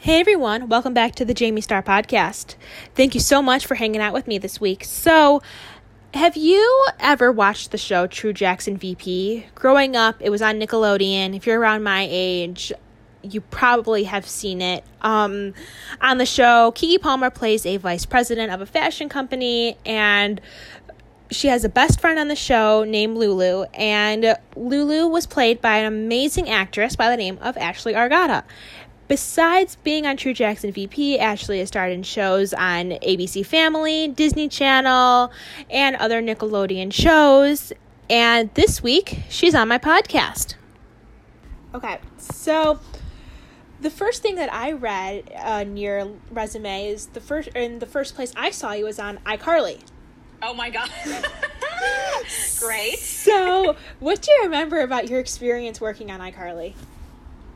Hey everyone, welcome back to the Jayme Starr podcast. Thank you so much for hanging out with me this week. So, have you ever watched the show True Jackson VP? Growing up, it was on Nickelodeon. If you're around my age, you probably have seen it. Um, on the show, Keke Palmer plays a vice president of a fashion company, and she has a best friend on the show named Lulu, and Lulu was played by an amazing actress by the name of Ashley Argota. Besides being on True Jackson VP, Ashley has starred in shows on ABC Family, Disney Channel, and other Nickelodeon shows. And this week, she's on my podcast. Okay, so the first thing that I read uh, on your resume is the first in the first place I saw you was on iCarly. Oh my god. Great. So, what do you remember about your experience working on iCarly?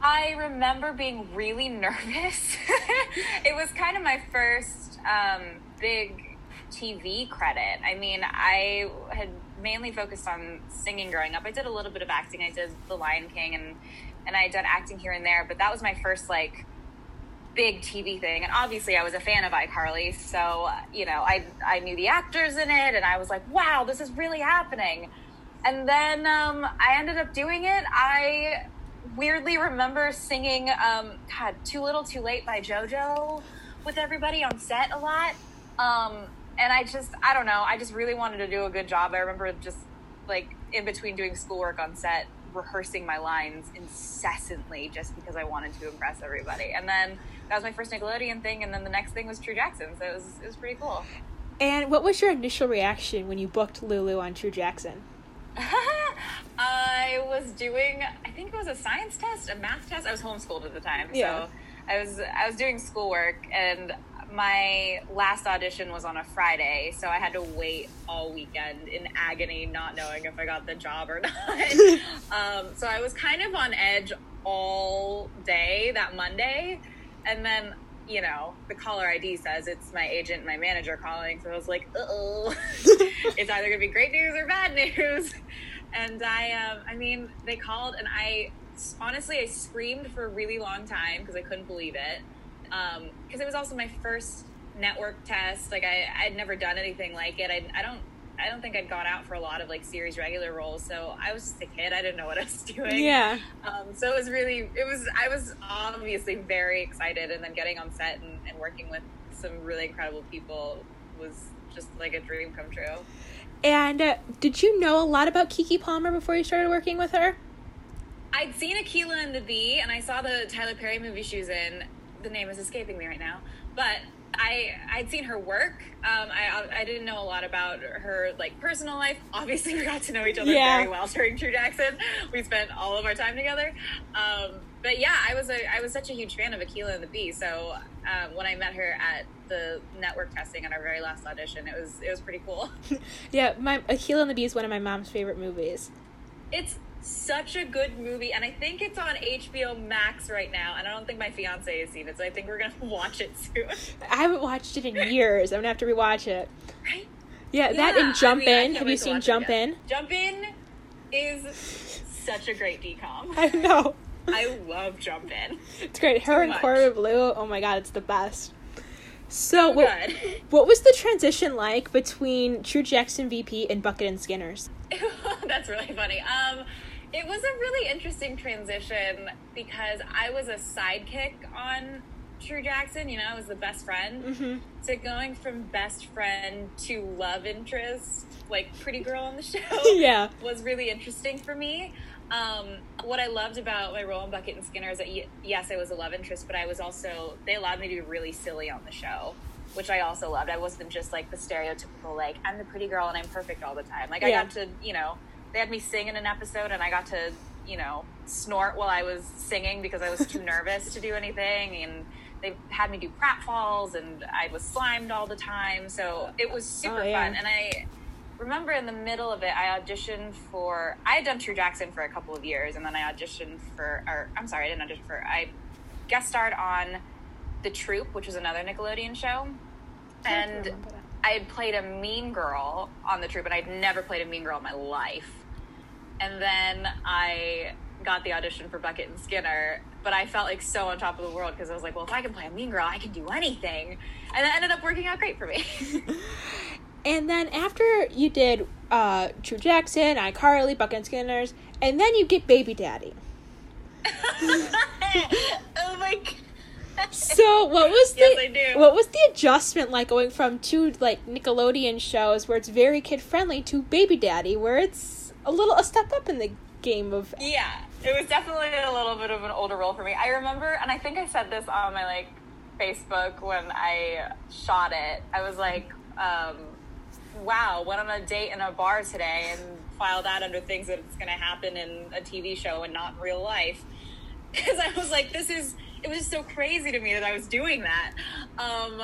I remember being really nervous. it was kind of my first um, big TV credit. I mean, I had mainly focused on singing growing up. I did a little bit of acting. I did The Lion King and and I had done acting here and there, but that was my first like big TV thing. And obviously, I was a fan of iCarly, so you know, I I knew the actors in it, and I was like, wow, this is really happening. And then um, I ended up doing it. I weirdly remember singing um, God, Too Little Too Late by JoJo with everybody on set a lot. Um, and I just, I don't know, I just really wanted to do a good job. I remember just like in between doing schoolwork on set, rehearsing my lines incessantly just because I wanted to impress everybody. And then that was my first Nickelodeon thing. And then the next thing was True Jackson. So it was, it was pretty cool. And what was your initial reaction when you booked Lulu on True Jackson? I was doing, I think it was a science test, a math test. I was homeschooled at the time, Yeah. so I was I was doing schoolwork, and my last audition was on a Friday, so I had to wait all weekend in agony, not knowing if I got the job or not. um, so I was kind of on edge all day that Monday, and then. You know, the caller ID says it's my agent, my manager calling. So I was like, uh oh, it's either gonna be great news or bad news. And I, um, I mean, they called, and I honestly I screamed for a really long time because I couldn't believe it. Because it was also my first network test. Like I, I'd never done anything like it. I, I don't, I don't think I'd gone out for a lot of like series regular roles. So I was just a kid. I didn't know what I was doing. Yeah. Um, so it was really, it was, I was obviously very excited, and then getting on set and, and working with some really incredible people was just like a dream come true. And uh, did you know a lot about Keke Palmer before you started working with her? I'd seen Akeelah and the Bee, and I saw the Tyler Perry movie she was in. The name is escaping me right now, but I I'd seen her work. Um, I I didn't know a lot about her like personal life. Obviously, we got to know each other Yeah. very well during True Jackson. We spent all of our time together. Um, but yeah, I was a I was such a huge fan of Akeelah and the Bee. So um, when I met her at the network testing on our very last audition, it was it was pretty cool. Yeah, my Akeelah and the Bee is one of my mom's favorite movies. It's such a good movie, and I think it's on HBO Max right now. And I don't think my fiance has seen it, so I think we're gonna watch it soon. I haven't watched it in years. I'm gonna have to rewatch it. Right? Yeah, that Yeah, and Jump I mean, In. Have you seen Jump. In? Jump In is such a great DCOM. I know. I love Jump In. It's great. Her Too and much. Cora Blue. Oh my god, it's the best. So, So what, what was the transition like between True Jackson VP and Bucket and Skinners? That's really funny. Um, it was a really interesting transition because I was a sidekick on True Jackson. You know, I was the best friend. Mm-hmm. So going from best friend to love interest, like pretty girl on the show, Yeah. was really interesting for me. Um, what I loved about my role in Bucket and Skinner is that yes, I was a love interest, but I was also they allowed me to be really silly on the show, which I also loved. I wasn't just like the stereotypical like I'm the pretty girl and I'm perfect all the time. Like I Yeah. got to you know they had me sing in an episode and I got to you know snort while I was singing because I was too nervous to do anything and. They had me do pratfalls, and I was slimed all the time. So it was super Oh, yeah. fun. And I remember in the middle of it, I auditioned for. I had done True Jackson for a couple of years, and then I auditioned for. Or I'm sorry, I didn't audition for. I guest starred on The Troop, which was another Nickelodeon show, and I had played a mean girl on The Troop, and I'd never played a mean girl in my life. And then I got the audition for Bucket and Skinner, but I felt like so on top of the world because I was like, well, if I can play a mean girl, I can do anything. And that ended up working out great for me. and then after you did uh, True Jackson, iCarly, Bucket and Skinner's, and then you get Baby Daddy. oh my god. So what was the Yes, what was the adjustment like going from two like Nickelodeon shows where it's very kid friendly to Baby Daddy where it's a little a step up in the game of Yeah, it was definitely a little bit of an older role for me. I remember, and I think I said this on my like Facebook when I shot it. I was like, um, "Wow, went on a date in a bar today and filed that under things that it's going to happen in a TV show and not in real life." Because I was like, "This is." It was just so crazy to me that I was doing that. Um,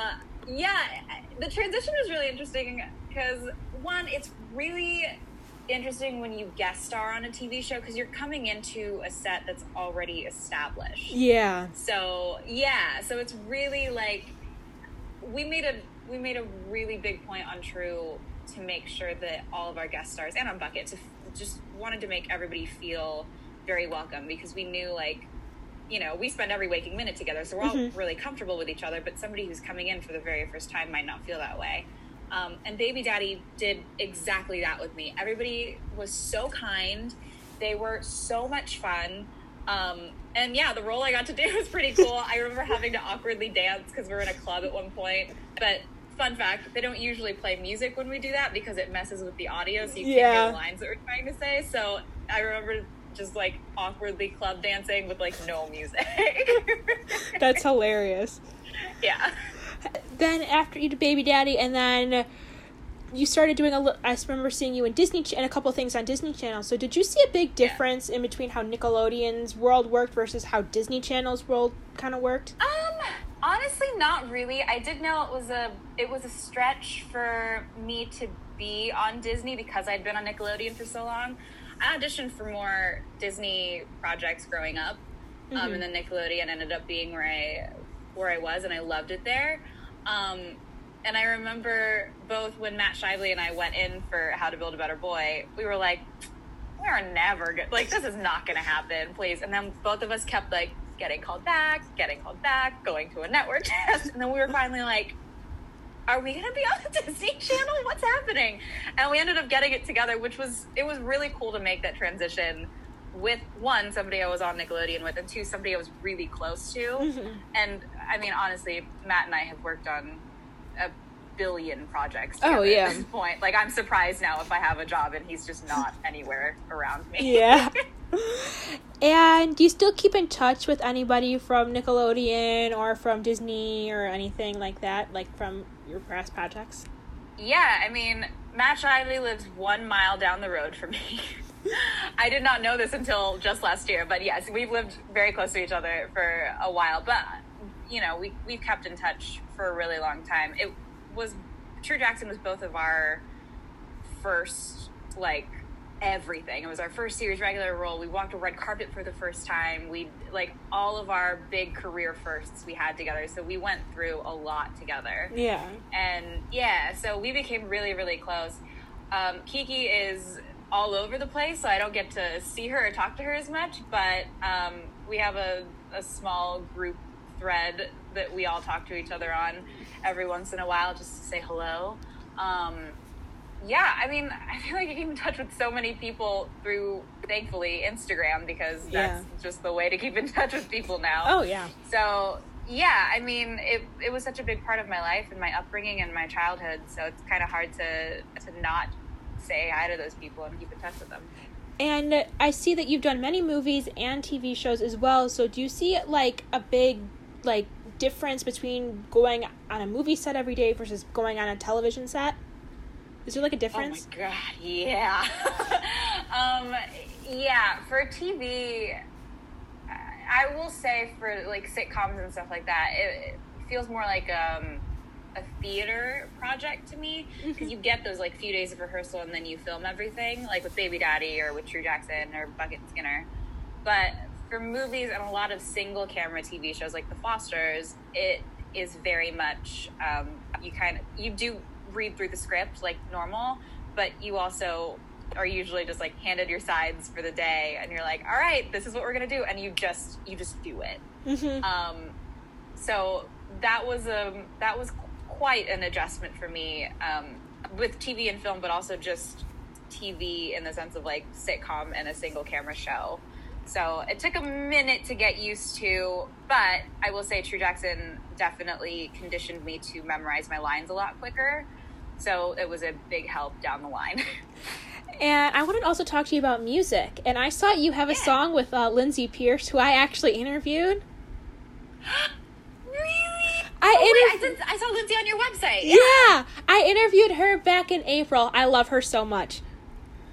yeah, the transition was really interesting because one, it's really interesting when you guest star on a TV show because you're coming into a set that's already established. yeah So yeah, so it's really like we made a we made a really big point on True to make sure that all of our guest stars and on Bucket to f- just wanted to make everybody feel very welcome because we knew like you know we spend every waking minute together so we're all Mhm. really comfortable with each other but somebody who's coming in for the very first time might not feel that way um, and baby daddy did exactly that with me. Everybody was so kind. They were so much fun. Um, and yeah the role i got to do was pretty cool. I remember having to awkwardly dance because we were in a club at one point. But fun fact they don't usually play music when we do that because it messes with the audio so you can't Yeah. hear the lines that we're trying to say. So i remember just like awkwardly club dancing with like no music. That's hilarious. Yeah then after you did Baby Daddy, and then you started doing a. li- I remember seeing you in Disney Ch- and a couple things on Disney Channel. So did you see a big difference in between how Nickelodeon's world worked versus how Disney Channel's world kind of worked? Um, honestly, not really. I did know it was a it was a stretch for me to be on Disney because I'd been on Nickelodeon for so long. I auditioned for more Disney projects growing up, um, Mhm. and then Nickelodeon ended up being where I where I was, and I loved it there. Um, and I remember both when Matt Shively and I went in for How to Build a Better Boy, we were like, we are never good. Like, this is not going to happen, please. And then both of us kept like getting called back, getting called back, going to a network test. And then we were finally like, are we going to be on the Disney Channel? What's happening? And we ended up getting it together, which was, it was really cool to make that transition with one, somebody I was on Nickelodeon with, and two, somebody I was really close to. Mhm. And I mean, honestly, Matt and I have worked on a billion projects. Oh, yeah. At this point, like I'm surprised now if I have a job and he's just not anywhere around me. Yeah. and do you still keep in touch with anybody from Nickelodeon or from Disney or anything like that, like from your past projects? yeah. I mean, Matt Shively lives one mile down the road from me. I did not know this until just last year, but yes, we've lived very close to each other for a while. But you know, we we've kept in touch for a really long time. It was True Jackson was both of our first like everything. It was our first series regular role. We walked a red carpet for the first time. We like all of our big career firsts we had together. So we went through a lot together. Yeah. And yeah, so we became really, really close. Um, Keke is all over the place, so I don't get to see her or talk to her as much, but um, we have a, a small group thread that we all talk to each other on every once in a while just to say hello. Um, yeah, I mean, I feel like I keep in touch with so many people through, thankfully, Instagram because that's Yeah. just the way to keep in touch with people now. Oh, yeah. So yeah, I mean, it it was such a big part of my life and my upbringing and my childhood. So it's kind of hard to to not say hi to those people and keep in touch with them. And I see that you've done many movies and TV shows as well. So do you see like a big like difference between going on a movie set every day versus going on a television set? Is there like a difference? Oh my god, yeah. um, yeah, for TV, I will say for like sitcoms and stuff like that, it, it feels more like um, a theater project to me because you get those like few days of rehearsal and then you film everything, like with Baby Daddy or with True Jackson or Bucket and Skinner. But for movies and a lot of single camera TV shows like The Fosters, it is very much um, you kind of you do read through the script like normal, but you also are usually just like handed your sides for the day and you're like all right this is what we're gonna do and you just you just do it Mm-hmm. um, so that was a that was quite an adjustment for me um, with TV and film, but also just TV in the sense of like sitcom and a single camera show. So it took a minute to get used to, but I will say True Jackson definitely conditioned me to memorize my lines a lot quicker. So it was a big help down the line. And I wanted to also talk to you about music. And I saw you have a Yeah. song with uh, Lindsay Pearce, who I actually interviewed. really? I Oh, wait, I, I saw Lindsay on your website. Yeah, I interviewed her back in April. I love her so much.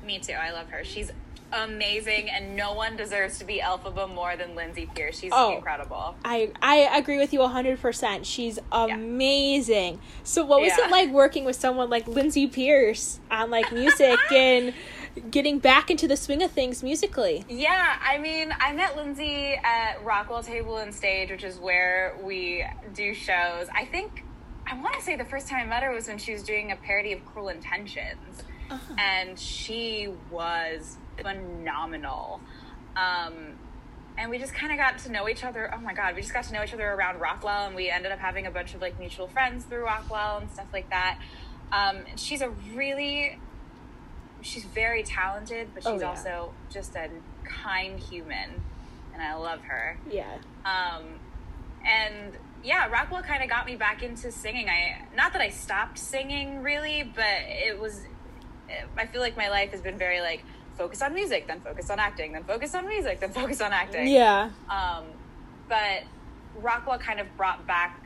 Me too. I love her. She's amazing, and no one deserves to be Elphaba more than Lindsay Pearce. She's Oh. incredible. I I agree with you 100%. She's amazing. So what was Yeah. it like working with someone like Lindsay Pearce on like music and getting back into the swing of things musically? Yeah, I mean, I met Lindsay at Rockwell Table and Stage, which is where we do shows. I think I want to say the first time I met her was when she was doing a parody of Cruel Intentions, uh-huh. and she was phenomenal. Um, and we just kind of got to know each other. Oh my god, we just got to know each other around Rockwell, and we ended up having a bunch of like mutual friends through Rockwell and stuff like that. Um, she's a really, she's very talented, but Oh, she's yeah. also just a kind human, and I love her. Yeah. Um, and yeah, Rockwell kind of got me back into singing. I not that I stopped singing really, but it was. I feel like my life has been very like focus on music, then focus on acting, then focus on music, then focus on acting. Yeah. Um, but Rockwell kind of brought back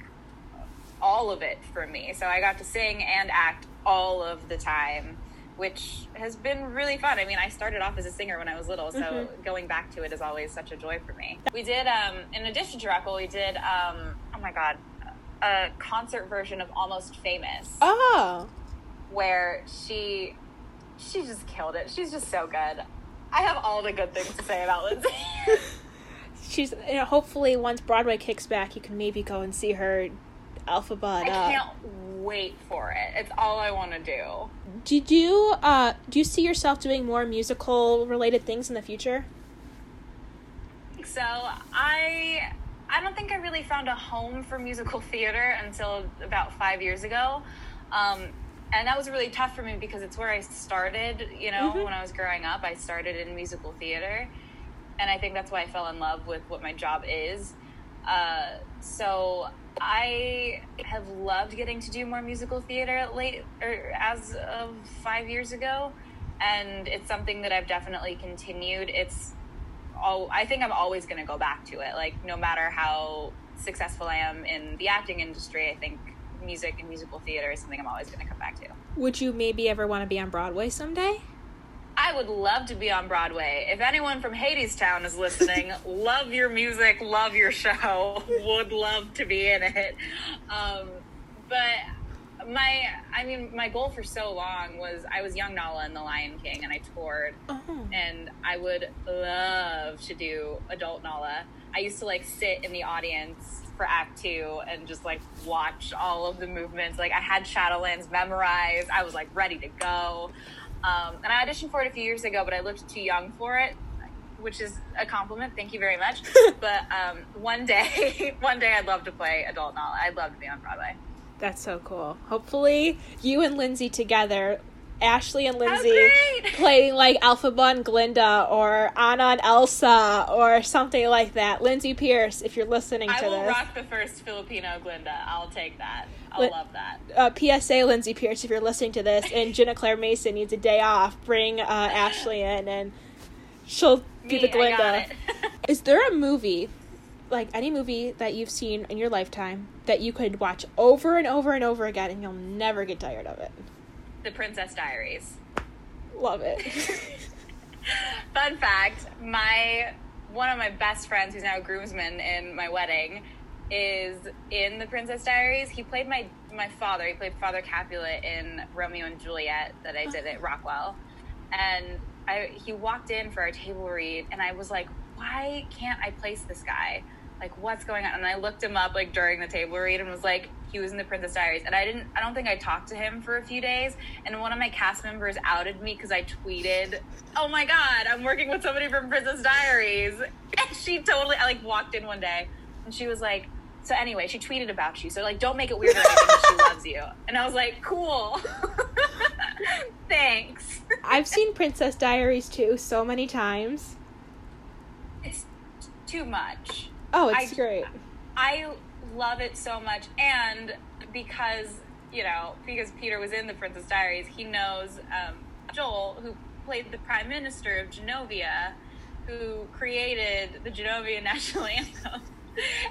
all of it for me. So I got to sing and act all of the time, which has been really fun. I mean, I started off as a singer when I was little, so Mhm. going back to it is always such a joy for me. We did, um, in addition to Rockwell, we did, um, oh my God, a concert version of Almost Famous Oh. where she she just killed it. She's just so good. I have all the good things to say about Lindsay. She's you know, hopefully once Broadway kicks back, you can maybe go and see her Elphaba. I can't wait for it. It's all I want to do. did you uh do you see yourself doing more musical related things in the future? So I I don't think I really found a home for musical theater until about five years ago. Um, and that was really tough for me because it's where I started, you know, Mhm. when I was growing up. I started in musical theater. And I think that's why I fell in love with what my job is. Uh, so I have loved getting to do more musical theater late or as of five years ago. And it's something that I've definitely continued. It's all, I think I'm always going to go back to it. Like, no matter how successful I am in the acting industry, I think music and musical theater is something I'm always going to come back to. Would you maybe ever want to be on Broadway someday? I would love to be on Broadway. If anyone from Hadestown is listening, love your music, love your show, would love to be in it. Um, but my, I mean, my goal for so long was I was young Nala in The Lion King and I toured Oh. and I would love to do adult Nala. I used to like sit in the audience for Act Two and just like watch all of the movements. Like I had Shadowlands memorized. I was like ready to go. Um, and I auditioned for it a few years ago, but I looked too young for it, which is a compliment. Thank you very much. but um, one day, one day, I'd love to play adult Nala. I'd love to be on Broadway. That's so cool. Hopefully, you and Lindsay together, Ashley and Lindsay, playing like Elphaba and Glinda or Anna and Elsa or something like that. Lindsay Pearce, if you're listening I to this. I will rock the first Filipino Glinda. I'll take that. I'll Lit- love that. Uh, PSA, Lindsay Pearce, if you're listening to this, and Ginna Claire Mason needs a day off, bring uh, Ashley in and she'll be Me, the I Glinda. Is there a movie, like any movie that you've seen in your lifetime, that you could watch over and over and over again and you'll never get tired of it? The Princess Diaries. Love it. Fun fact: my one of my best friends, who's now a groomsman in my wedding, is in the Princess Diaries. He played my my father. He played Father Capulet in Romeo and Juliet that I did at oh. Rockwell, and I he walked in for our table read, and I was like, why can't I place this guy? Like what's going on? And i looked him up like during the table read and was like he was in the princess diaries. And i didn't i don't think i talked to him for a few days. And one of my cast members outed me because i tweeted oh my god i'm working with somebody from princess diaries. And she totally i like walked in one day and she was like so anyway she tweeted about you. So like don't make it weird or anything she loves you. And i was like cool. Thanks. I've seen Princess Diaries too so many times. it's too much Oh, it's I- great. I love it so much, and because you know, because Peter was in the Princess Diaries, he knows um, Joel, who played the Prime Minister of Genovia, who created the Genovian national anthem.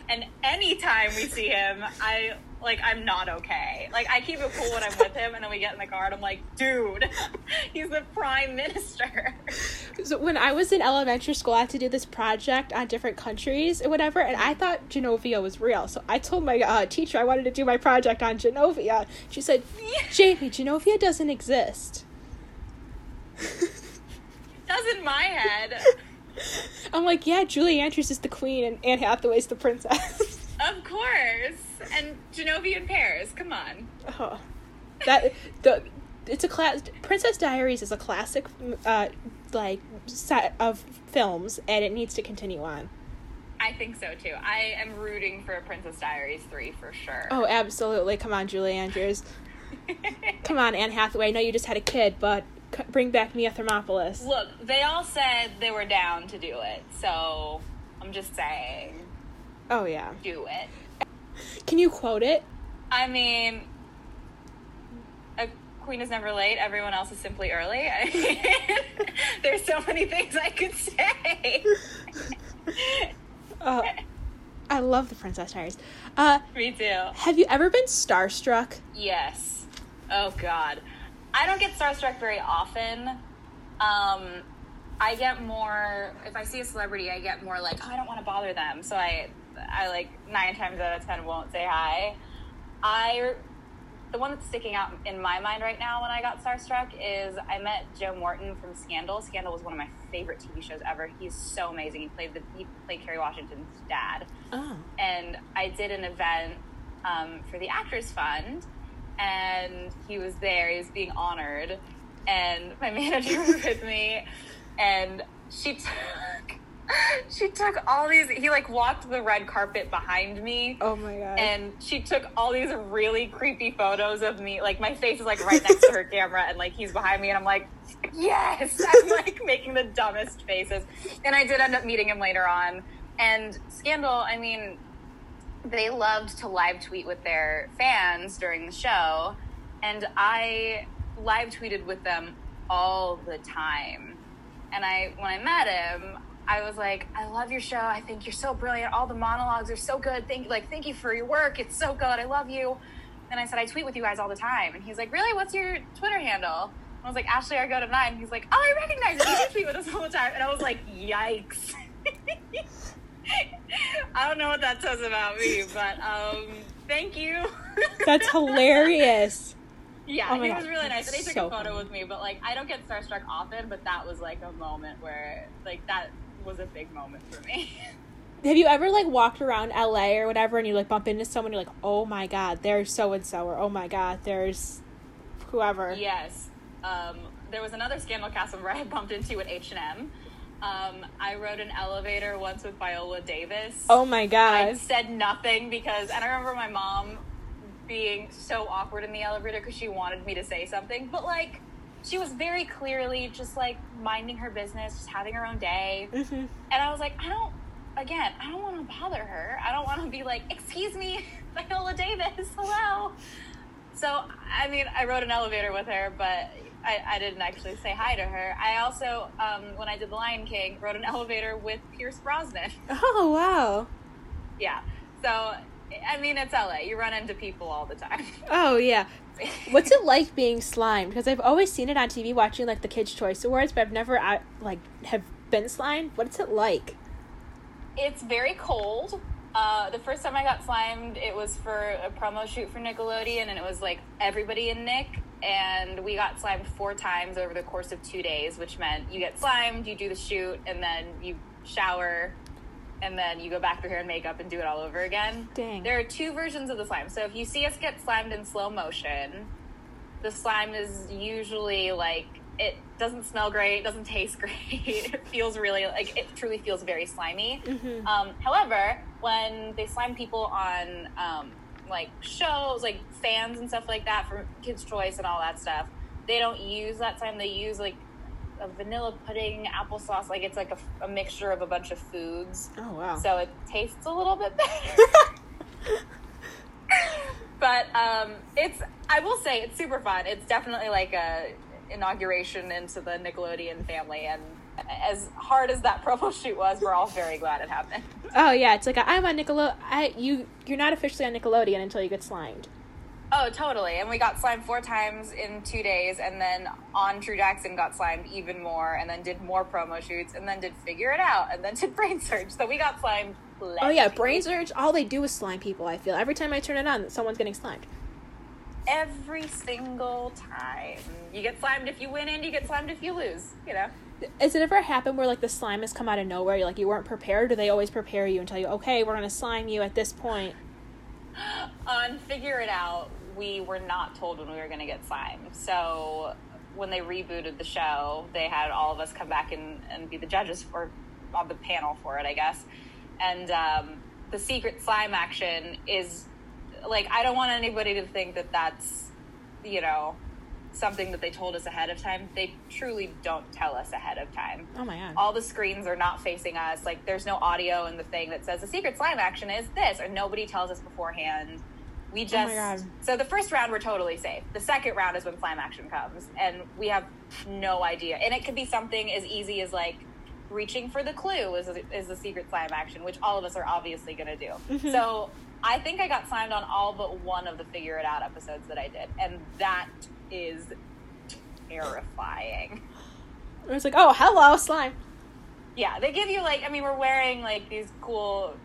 And anytime we see him, I like I'm not okay. Like I keep it cool when I'm with him, and then we get in the car, and I'm like, dude, he's the Prime Minister. So when I was in elementary school, I had to do this project on different countries or whatever, and I thought Genovia was real. So I told my uh, teacher I wanted to do my project on Genovia. She said, "Jamie, Genovia doesn't exist." That's in my head. I'm like, "Yeah, Julie Andrews is the queen, and Anne Hathaway's the princess." Of course. And Genovian pears, come on. oh, that the it's a class. Princess Diaries is a classic, uh, like set of films, and it needs to continue on. I think so too. I am rooting for Princess Diaries 3 for sure. Oh, absolutely! Come on, Julie Andrews. Come on, Anne Hathaway. I know you just had a kid, but bring back Mia Thermopolis. Look, they all said they were down to do it, so I'm just saying, Oh yeah. do it. Can you quote it? I mean, a queen is never late. Everyone else is simply early. I mean, there's so many things I could say. Uh, I love the Princess Diaries. Uh, Me too. have you ever been starstruck? Yes. Oh God, I don't get starstruck very often. Um, I get more if I see a celebrity, I get more like, oh, I don't want to bother them, so I, I like nine times out of ten won't say hi. I, the one that's sticking out in my mind right now when I got starstruck is I met Joe Morton from Scandal. Scandal was one of my favorite TV shows ever. He's so amazing. He played the he played Kerry Washington's dad Oh. and I did an event um, for the Actors Fund, and he was there. He was being honored, and my manager was with me, and she took she took all these. He like walked the red carpet behind me. Oh my god. And she took all these really creepy photos of me. Like my face is like right next to her camera, and like he's behind me, and I'm like, yes, I'm like making the dumbest faces. And I did end up meeting him later on. And Scandal, I mean, they loved to live tweet with their fans during the show, and I live tweeted with them all the time. And I, when I met him, I was like, "I love your show. I think you're so brilliant. All the monologues are so good. Thank you, like, thank you for your work. It's so good. I love you." And I said, "I tweet with you guys all the time." And he's like, "Really? What's your Twitter handle?" And I was like, "Ashley, I go to nine." He's like, "Oh, I recognize. You do tweet with us all the time." And I was like, "Yikes." I don't know what that says about me, but um, thank you. That's hilarious. Yeah, Oh he God, was really nice. And he took so a photo funny. with me, but like I don't get starstruck often, but that was like a moment where like that was a big moment for me. Have you ever like walked around LA or whatever and you like bump into someone you're like, "Oh my god, there's so and so," or "Oh my god, there's whoever." yes. Um, there was another scandal cast member I bumped into at H and M. Um, I rode an elevator once with Viola Davis. Oh my god! I said nothing because, and I remember my mom being so awkward in the elevator because she wanted me to say something, but like, she was very clearly just like minding her business, just having her own day. hmm And I was like, I don't, again, I don't want to bother her. I don't want to be like, excuse me, Viola Davis, hello. So, I mean, I rode an elevator with her, but I, I didn't actually say hi to her. I also, um, when I did The Lion King, rode an elevator with Pierce Brosnan. Oh wow. yeah. So, I mean, it's LA. You run into people all the time. Oh yeah. What's it like being slimed? Because I've always seen it on TV watching like the Kids Choice Awards, but I've never like have been slimed. What's it like? It's very cold. Uh, the first time I got slimed, it was for a promo shoot for Nickelodeon, and it was like everybody in Nick. And we got slimed four times over the course of two days, which meant you get slimed, you do the shoot, and then you shower, and then you go back through hair and makeup and do it all over again. Dang. There are two versions of the slime. So if you see us get slimed in slow motion, the slime is usually like it doesn't smell great, doesn't taste great. it feels really like it truly feels very slimy. Mhm. Um, however, when they slime people on um, like shows, like fans and stuff like that for Kids' Choice and all that stuff, they don't use that slime. They use like a vanilla pudding, applesauce. Like it's like a, a mixture of a bunch of foods, Oh wow. so it tastes a little bit better. but um, it's I will say it's super fun. It's definitely like a inauguration into the Nickelodeon family, and as hard as that promo shoot was, we're all very glad it happened. oh yeah, it's like i I'm on Nickelode. I you you're not officially on Nickelodeon until you get slimed. Oh, totally. And we got slimed four times in two days, and then on True Jackson got slimed even more, and then did more promo shoots, and then did Figure It Out, and then did Brain Surge. So we got slimed. Oh yeah. Brain Surge. All they do is slime people. I feel every time I turn it on, someone's getting slimed. Every single time. You get slimed if you win, and you get slimed if you lose. You know? Has it ever happened where like the slime has come out of nowhere? You're like you weren't prepared, or they always prepare you and tell you, okay, we're gonna slime you at this point. On Figure It Out, we were not told when we were going to get slimed. So when they rebooted the show, they had all of us come back and, and be the judges for on the panel for it, I guess. And um, the secret slime action is like, I don't want anybody to think that that's, you know, something that they told us ahead of time. They truly don't tell us ahead of time Oh my god. all the screens are not facing us. Like there's no audio in the thing that says the secret slime action is this, or nobody tells us beforehand. We Oh my just God. so the first round we're totally safe. The second round is when slime action comes, and we have no idea. And it could be something as easy as like reaching for the clue is is the secret slime action, which all of us are obviously going to do. Mhm. So I think I got slimed on all but one of the figure it out episodes that I did, and that is terrifying. It was like, oh hello slime. Yeah, they give you like I mean we're wearing like these cool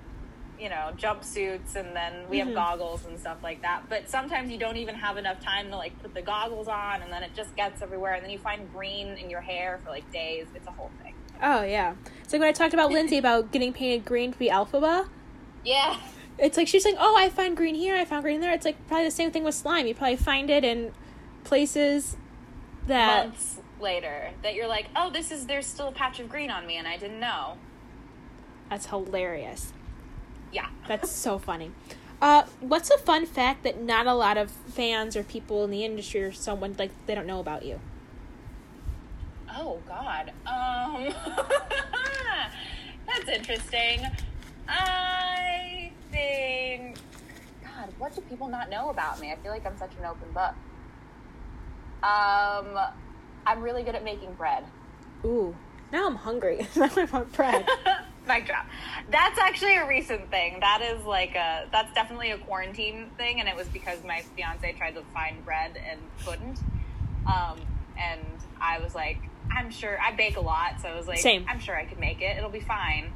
you know jumpsuits and then we Mhm. have goggles and stuff like that. But sometimes you don't even have enough time to like put the goggles on and then it just gets everywhere and then you find green in your hair for like days. It's a whole thing. Oh yeah. It's like when I talked about Lindsay about getting painted green to be Elphaba. Yeah. It's like she's like, oh, I find green here, I found green there. It's like probably the same thing with slime. You probably find it in places that Months later that you're like, "Oh, this is there's still a patch of green on me and I didn't know." that's hilarious. Yeah. That's so funny. Uh, what's a fun fact that not a lot of fans or people in the industry or someone like they don't know about you? Oh God. Um, that's interesting. I think. God, what do people not know about me? I feel like I'm such an open book. Um, I'm really good at making bread. Ooh, now I'm hungry. now I want bread. Mic drop. That's actually a recent thing. That is like a. That's definitely a quarantine thing, and it was because my fiance tried to find bread and couldn't. Um, and I was like, I'm sure I bake a lot, so I was like, Same. I'm sure I could make it. It'll be fine.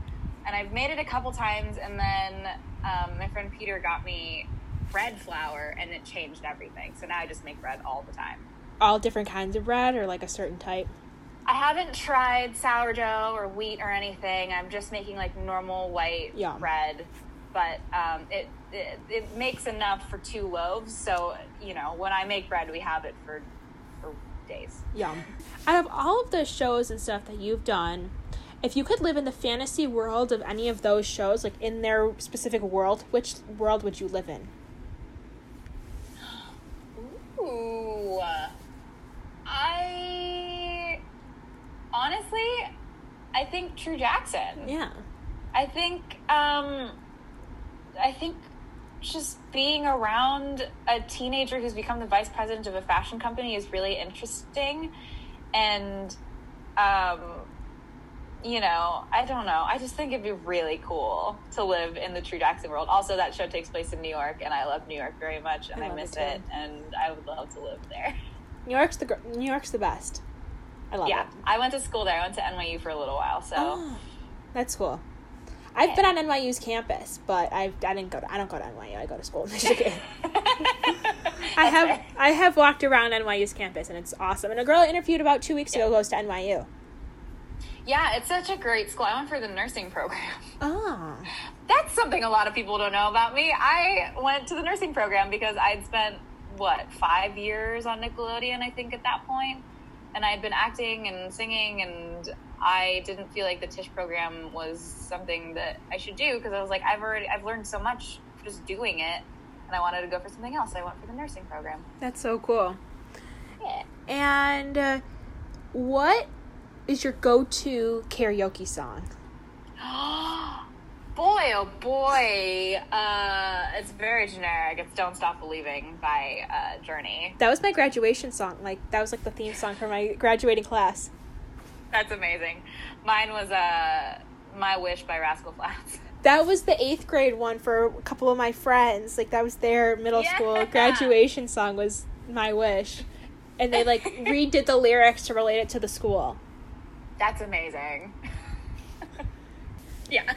And I've made it a couple times, and then um, my friend Peter got me bread flour, and it changed everything. So now I just make bread all the time. All different kinds of bread or like a certain type. I haven't tried sourdough or wheat or anything. I'm just making like normal white Yum. bread, but um, it, it it makes enough for two loaves. So you know, when I make bread, we have it for for days. Yum. Out of all of the shows and stuff that you've done, if you could live in the fantasy world of any of those shows, like in their specific world, which world would you live in? Ooh, I honestly, I think True Jackson. Yeah. I think um I think just being around a teenager who's become the vice president of a fashion company is really interesting and um you know, I don't know. I just think it'd be really cool to live in the True Jackson world. Also, that show takes place in New York, and I love New York very much, and I I, miss it it, and I would love to live there. New York's the gr- New York's the best. I love yeah, it. I went to school there. I went to NYU for a little while, so Oh, that's cool. I've been on NYU's campus, but I I didn't go to I don't go to NYU. I go to school in Michigan. I have I have walked around NYU's campus and it's awesome. And a girl I interviewed about two weeks ago goes to NYU. Yeah, it's such a great school. I went for the nursing program. Oh. That's something a lot of people don't know about me. I went to the nursing program because I'd spent, what, five years on Nickelodeon, I think, at that point. And I had been acting and singing, and I didn't feel like the Tisch program was something that I should do because I was like, I've already, I've learned so much just doing it, and I wanted to go for something else. I went for the nursing program. That's so cool. Yeah. And uh, what is your go-to karaoke song? boy, oh boy. Uh, it's very generic. It's Don't Stop Believing by uh, Journey. That was my graduation song. Like that was like the theme song for my graduating class. That's amazing. Mine was uh, My Wish by Rascal Flatts. That was the eighth grade one for a couple of my friends. Like that was their middle Yeah. school graduation song was "My Wish," and they like redid the lyrics to relate it to the school. That's amazing. yeah.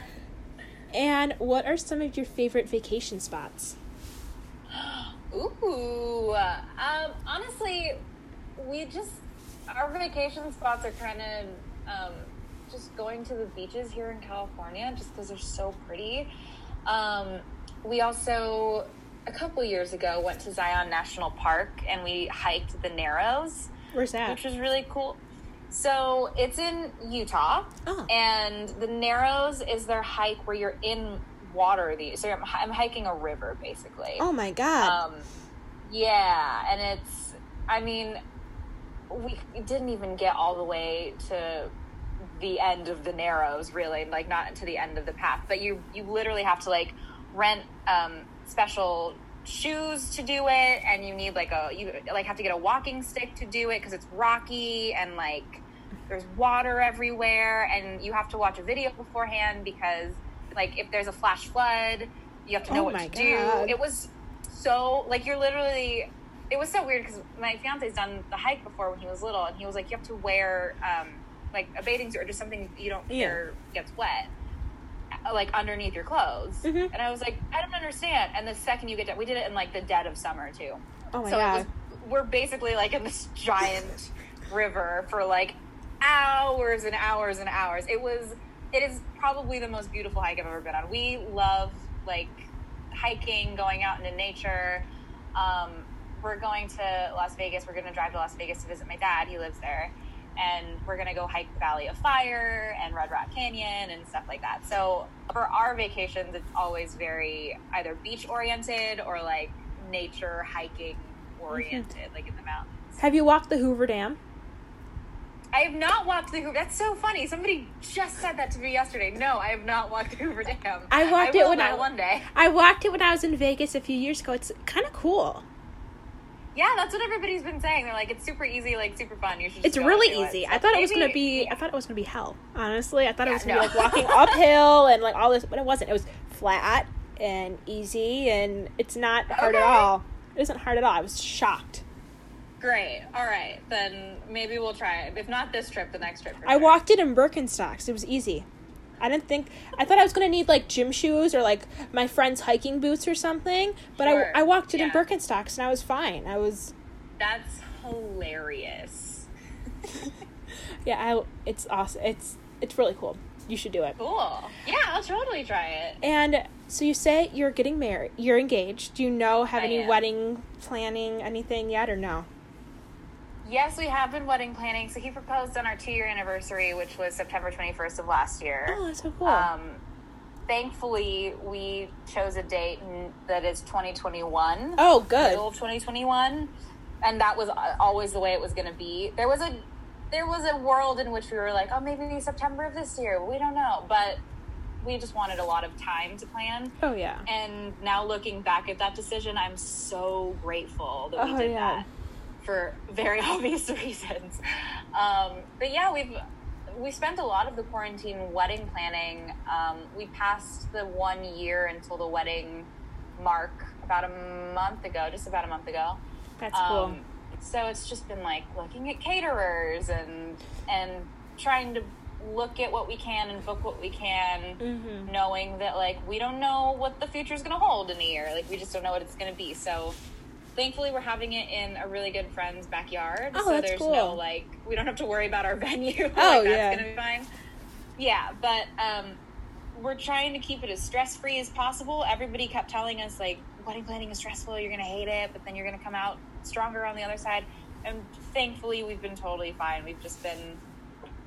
And what are some of your favorite vacation spots? Ooh. Um, honestly, we just our vacation spots are kind of um, just going to the beaches here in California, just because they're so pretty. Um, we also a couple years ago went to Zion National Park and we hiked the Narrows, Where's that? which was really cool. So it's in Utah, Oh. and the Narrows is their hike where you're in water. The so I'm, I'm hiking a river basically. Oh my god! Um, yeah, and it's, I mean, we didn't even get all the way to the end of the Narrows, really, like not to the end of the path. But you, you literally have to like rent um, special shoes to do it, and you need like a, you like have to get a walking stick to do it because it's rocky and like there's water everywhere, and you have to watch a video beforehand because like if there's a flash flood, you have to know Oh what to do. It was so like you're literally it was so weird because my fiance's done the hike before when he was little and he was like you have to wear um like a bathing suit or just something you don't Yeah. care gets wet uh, like underneath your clothes Mhm. and i was like i don't understand and the second you get down we did it in like the dead of summer too oh my so god! it was we're basically like in this giant river for like hours and hours and hours. It was it is probably the most beautiful hike i've ever been on. We love like hiking going out into nature. Um, we're going to las vegas. We're going to drive to las vegas to visit my dad. He lives there. And we're going to go hike the valley of fire and red rock canyon and stuff like that. So for our vacations it's always very either beach oriented or like nature hiking oriented like in the mountains. Have you walked the Hoover Dam? I have not walked the Hoover. That's so funny. Somebody just said that to me yesterday. No, I have not walked the Hoover Dam. I walked I it when I- one day. I walked it when I was in Vegas a few years ago. It's kind of cool. Yeah, that's what everybody's been saying. They're like, it's super easy, like super fun. You should. It's really easy. So I thought it was gonna be. yeah. I thought it was gonna be hell. Honestly, I thought it was gonna no. be like walking uphill and like all this, but it wasn't. It was flat and easy, and it's not hard at all. It isn't hard at all. I was shocked. Great. All right, then maybe we'll try it. If not this trip, the next trip. I sure. walked it in Birkenstocks. It was easy. I didn't think. I thought I was gonna need like gym shoes or like my friend's hiking boots or something. But Sure. I, I walked it in Birkenstocks and I was fine. I was That's hilarious. yeah. I it's awesome. It's it's really cool. You should do it. Cool. Yeah, I'll totally try it. And so you say you're getting married. You're engaged. Do you know have I any am. wedding planning anything yet or no? Yes, we have been wedding planning. So he proposed on our two-year anniversary, which was September twenty-first of last year. Oh, that's so cool. Um, thankfully, we chose a date that is 2021. oh, good. Middle of 2021, and that was always the way it was going to be. There was a there was a world in which we were like, oh, maybe September of this year. We don't know, but we just wanted a lot of time to plan. Oh yeah. And now looking back at that decision, I'm so grateful that we Oh, did yeah. that for very obvious reasons. Um, but yeah, we've we spent a lot of the quarantine wedding planning. Um, we passed the one year until the wedding mark about a month ago, just about a month ago. That's cool. Um, so it's just been like looking at caterers and and trying to look at what we can and book what we can, Mhm. knowing that like we don't know what the future is going to hold in a year. Like we just don't know what it's going to be. So thankfully we're having it in a really good friend's backyard. Oh, so there's cool. no like we don't have to worry about our venue. like, Oh, that's yeah. gonna be fine. Yeah, but um we're trying to keep it as stress free as possible. Everybody kept telling us like wedding planning is stressful, you're gonna hate it, but then you're gonna come out stronger on the other side. And thankfully we've been totally fine. We've just been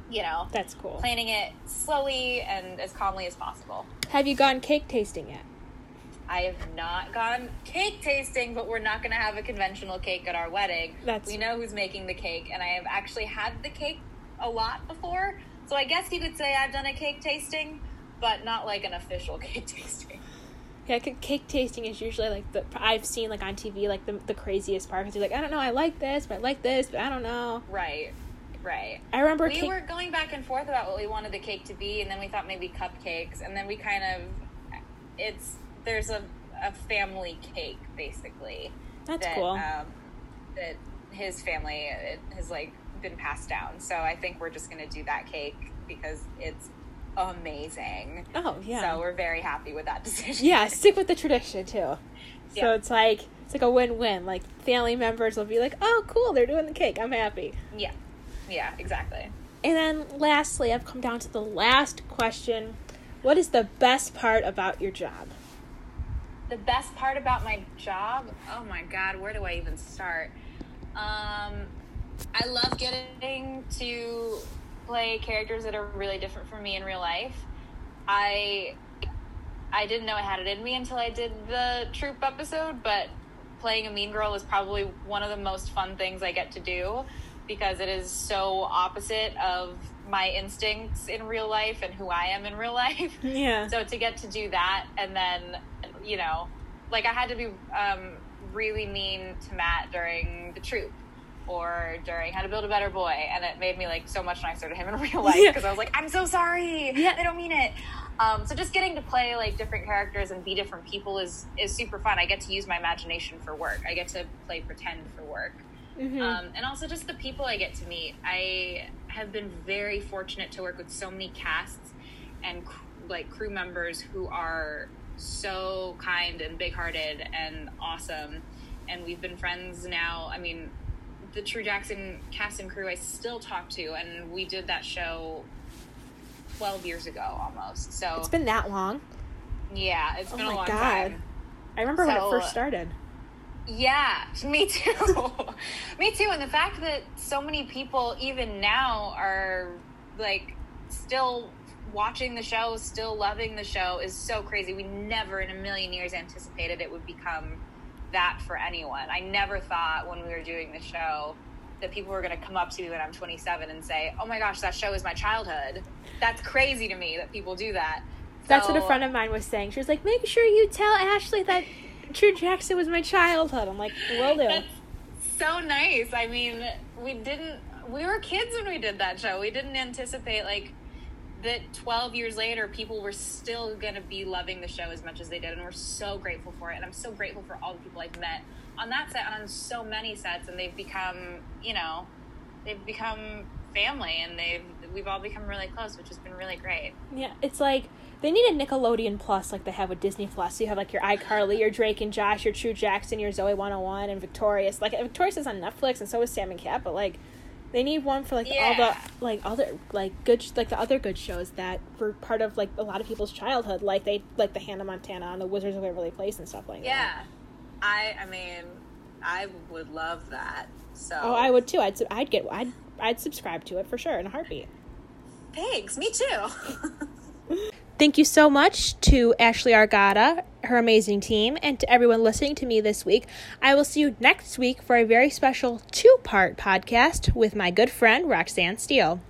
you know, That's cool. planning it slowly and as calmly as possible. Have you gone cake tasting yet? I have not gone cake tasting, but we're not going to have a conventional cake at our wedding. That's- we know who's making the cake, and I have actually had the cake a lot before. So I guess you could say I've done a cake tasting, but not like an official cake tasting. Yeah, cake tasting is usually like the I've seen like on TV like the the craziest part because you're like I don't know I like this but I like this but I don't know. Right, right. I remember We cake. were going back and forth about what we wanted the cake to be, and then we thought maybe cupcakes, and then we kind of it's there's a a family cake basically. That's that, cool. Um, that his family it has like been passed down. So I think we're just gonna do that cake because it's amazing. oh yeah. So we're very happy with that decision. yeah, stick with the tradition too. So Yeah. it's like it's like a win-win. Like family members will be like, "Oh, cool, they're doing the cake. I'm happy." yeah, yeah, exactly. And then lastly, I've come down to the last question. What is the best part about your job? The best part about my job, oh my god, where do I even start? Um, I love getting to play characters that are really different from me in real life. I I didn't know I had it in me until I did the troop episode, but playing a mean girl is probably one of the most fun things I get to do because it is so opposite of my instincts in real life and who I am in real life. Yeah. So to get to do that and then, you know, like I had to be um, really mean to Matt during the troop or during How to Build a Better Boy, and it made me like so much nicer to him in real life Yeah. because I was like, I'm so sorry. Yeah. I don't mean it. Um, so just getting to play like different characters and be different people is is super fun. I get to use my imagination for work. I get to play pretend for work. Mhm. Um, and also just the people I get to meet. I have been very fortunate to work with so many casts and cr- like crew members who are so kind and big-hearted and awesome. And we've been friends now. I mean, the True Jackson cast and crew I still talk to, and we did that show twelve years ago almost. So it's been that long. yeah, it's Oh been a long God. time. I remember when it first started. Yeah, me too. me too. And the fact that so many people, even now, are like still watching the show, still loving the show is so crazy. We never in a million years anticipated it would become that for anyone. I never thought when we were doing the show that people were going to come up to me when I'm 27 and say, "Oh my gosh, that show is my childhood." That's crazy to me that people do that. That's what a friend of mine was saying. She was like, "Make sure you tell Ashley that True Jackson was my childhood." I'm like, "Will do." That's so nice. I mean, we didn't. We were kids when we did that show. We didn't anticipate like that. Twelve years later, people were still gonna be loving the show as much as they did, and we're so grateful for it. And I'm so grateful for all the people I've met on that set and on so many sets, and they've become, you know, they've become family, and they've we've all become really close, which has been really great. Yeah, it's like they need a Nickelodeon Plus like they have with Disney Plus. So you have like your iCarly, your Drake and Josh, your True Jackson, your Zoe 101, and Victorious. Like Victorious is on Netflix, and so is Sam and Cat. But like, they need one for like all the like other like good sh- like the other good shows that were part of like a lot of people's childhood. Like they like the Hannah Montana and the Wizards of Waverly Place and stuff like that. Yeah, I. I mean, I would love that. So. Oh, I would too. I'd I'd get I'd I'd subscribe to it for sure in a heartbeat. Thanks. Me too. Thank you so much to Ashley Argota, her amazing team, and to everyone listening to me this week. I will see you next week for a very special two part podcast with my good friend Roxanne Steele.